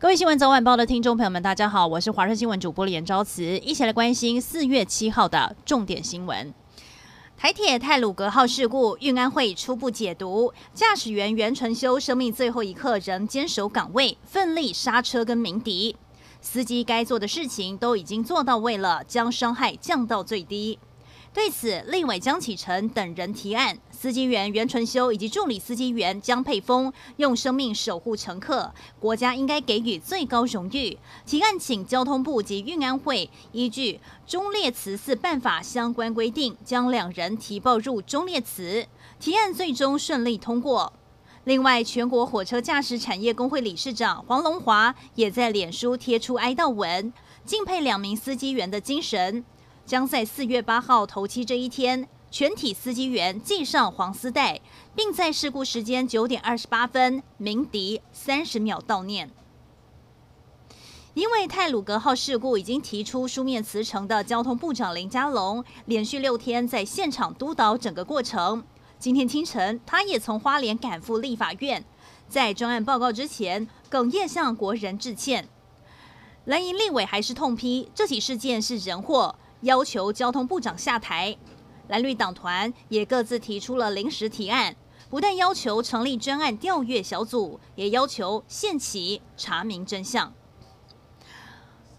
各位新闻早晚报的听众朋友们，大家好，我是华视新闻主播连昭慈，一起来关心四月七号的重点新闻。台铁太鲁阁号事故，运安会初步解读，驾驶员袁纯修生命最后一刻仍坚守岗位，奋力刹车跟鸣笛，司机该做的事情都已经做到位了，将伤害降到最低。对此，立委江启臣等人提案，司机员袁纯修以及助理司机员江佩峰用生命守护乘客，国家应该给予最高荣誉。提案请交通部及运安会依据《忠烈祠祀办法》相关规定，将两人提报入中列祠。提案最终顺利通过。另外，全国火车驾驶产业工会理事长黄龙华也在脸书贴出哀悼文，敬佩两名司机员的精神。将在四月八号头七这一天，全体司机员系上黄丝带，并在事故时间九点二十八分鸣笛三十秒悼念。因为泰鲁格号事故已经提出书面辞呈的交通部长林佳龙，连续六天在现场督导整个过程。今天清晨，他也从花莲赶赴立法院，在专案报告之前哽咽向国人致歉。蓝营立委还是痛批这起事件是人祸。要求交通部长下台，蓝绿党团也各自提出了临时提案，不但要求成立专案调阅小组，也要求限期查明真相。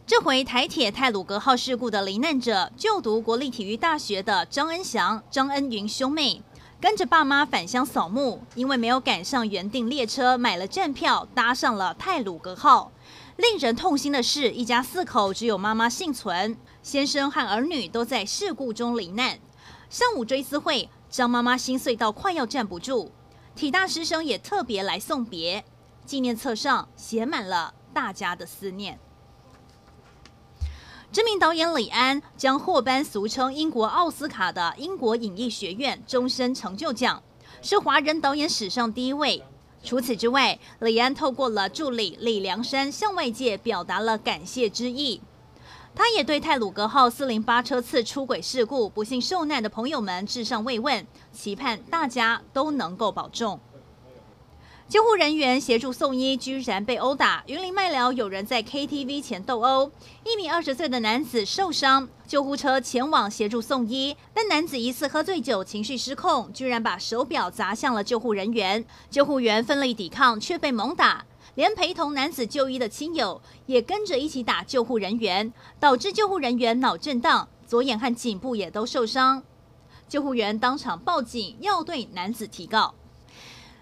这回台铁泰鲁格号事故的罹难者，就读国立体育大学的张恩祥、张恩云兄妹，跟着爸妈返乡扫墓，因为没有赶上原定列车，买了站票，搭上了泰鲁格号。令人痛心的是，一家四口只有妈妈幸存，先生和儿女都在事故中罹难。上午追思会，张妈妈心碎到快要站不住，体大师生也特别来送别，纪念册上写满了大家的思念。知名导演李安将获颁俗称英国奥斯卡的英国影艺学院终身成就奖，是华人导演史上第一位。除此之外，李安透过了助理李良山向外界表达了感谢之意。他也对泰鲁格号四零八车次出轨事故不幸受难的朋友们致上慰问，期盼大家都能够保重。救护人员协助送医，居然被殴打。云林麦寮有人在 KTV 前斗殴，一名二十岁的男子受伤，救护车前往协助送医，但男子疑似喝醉酒，情绪失控，居然把手表砸向了救护人员。救护员奋力抵抗，却被猛打，连陪同男子就医的亲友也跟着一起打救护人员，导致救护人员脑震荡，左眼和颈部也都受伤。救护员当场报警，要对男子提告。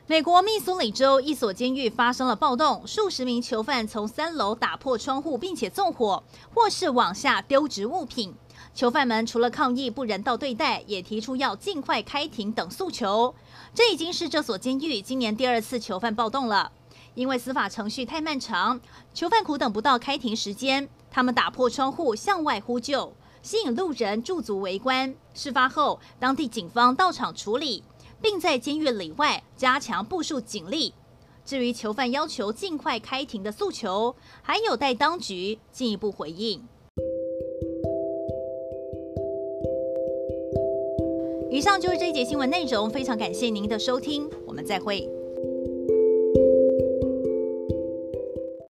美国密苏里州一所监狱发生了暴动，数十名囚犯从三楼打破窗户，并且纵火，或是往下丢掷物品。囚犯们除了抗议不人道对待，也提出要尽快开庭等诉求。这已经是这所监狱今年第二次囚犯暴动了，因为司法程序太漫长，囚犯苦等不到开庭时间，他们打破窗户向外呼救，吸引路人驻足围观。事发后，当地警方到场处理。并在监狱里外加强部署警力。至于囚犯要求尽快开庭的诉求，还有待当局进一步回应。以上就是这一节新闻内容，非常感谢您的收听，我们再会。